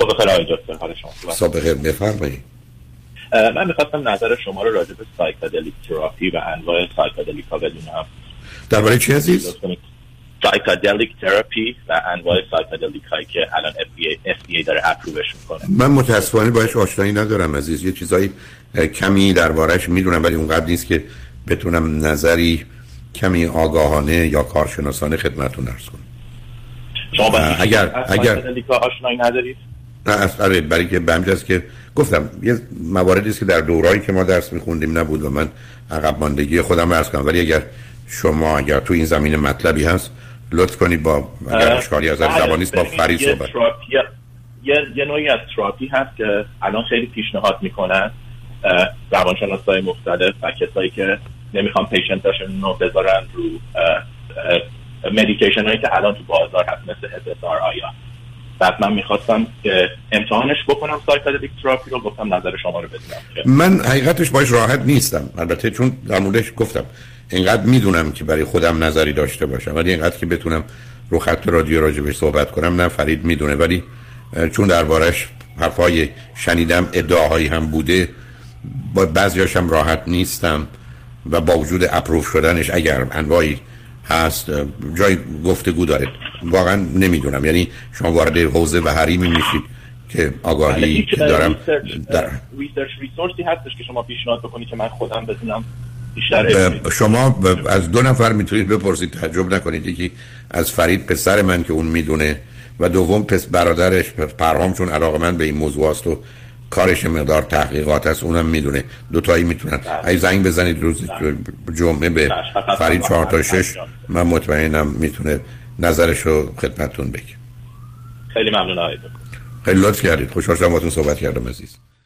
صبح بخیر آقای دکتر حال شما. صبح بفرمایید. من می‌خواستم نظر شما رو راجع به psychedelic therapy و انواع psychedelic ها بدونم. درباره چی عزیز؟ psychedelic therapy و انواع psychedelic هایی که الان FDA, FDA داره approve ش می‌کنه. من متاسفانه باش آشنایی ندارم عزیز. یه چیزایی کمی دربارش می‌دونم ولی اونقدر نیست که بتونم نظری کمی آگاهانه یا کارشناسانه خدمتتون عرض کنم. شما اگر اگر آشنایی ندارید؟ نه اصلا برای که به که گفتم یه مواردی است که در دورایی که ما درس میخوندیم نبود و من عقب ماندگی خودم عرض کنم. ولی اگر شما اگر تو این زمین مطلبی هست لطف کنید با اگر اشکالی از بله، زبانی با فرید صحبت. یه, یه نوعی از تراپی هست که الان خیلی پیشنهاد می‌کنن روانشناس های مختلف و کسایی که نمی‌خوان پیشنتاشون رو بذارن رو medication هایی که الان تو بازار هست مثل بعد من می‌خواستم که امتحانش بکنم psychedelic therapy رو گفتم نظر شما رو بدونم من حقیقتش باش راحت نیستم. البته چون در موردش گفتم اینقدر می‌دونم که برای خودم نظری داشته باشم ولی اینقدر که بتونم رو خط رادیو راجع بهش صحبت کنم نه فرید می‌دونه. ولی چون دربارش حرفای شنیدم ادعاهایی هم بوده با بعضیاشم راحت نیستم و با وجود approve شدنش اگر انواعی هست جای گفتگو داره. واقعا نمی‌دونم. یعنی شما وارد حوزه و حریمی میشید که آگاهی که دارم در research resource ی هستش که شما پیشنهاد بکنید که من خودم بدونم شما از دو نفر می‌تونید بپرسید تعجب نکنید. یکی از فرید پسر من که اون می‌دونه و دوم پس برادرش. پرهام چون علاقه من به این موضوع است و کارش مقدار تحقیقات است اونم می‌دونه. دو تایی می‌تونن. بله. ای زنگ بزنید روز بله. جمعه به بله، فرید چهار تا شش. من مطمئنم می‌تونه نظرش رو خدمتتون بگه خیلی ممنون آقای خیلی لطف کردید. خوشحال شدم باهاتون صحبت کردم عزیز.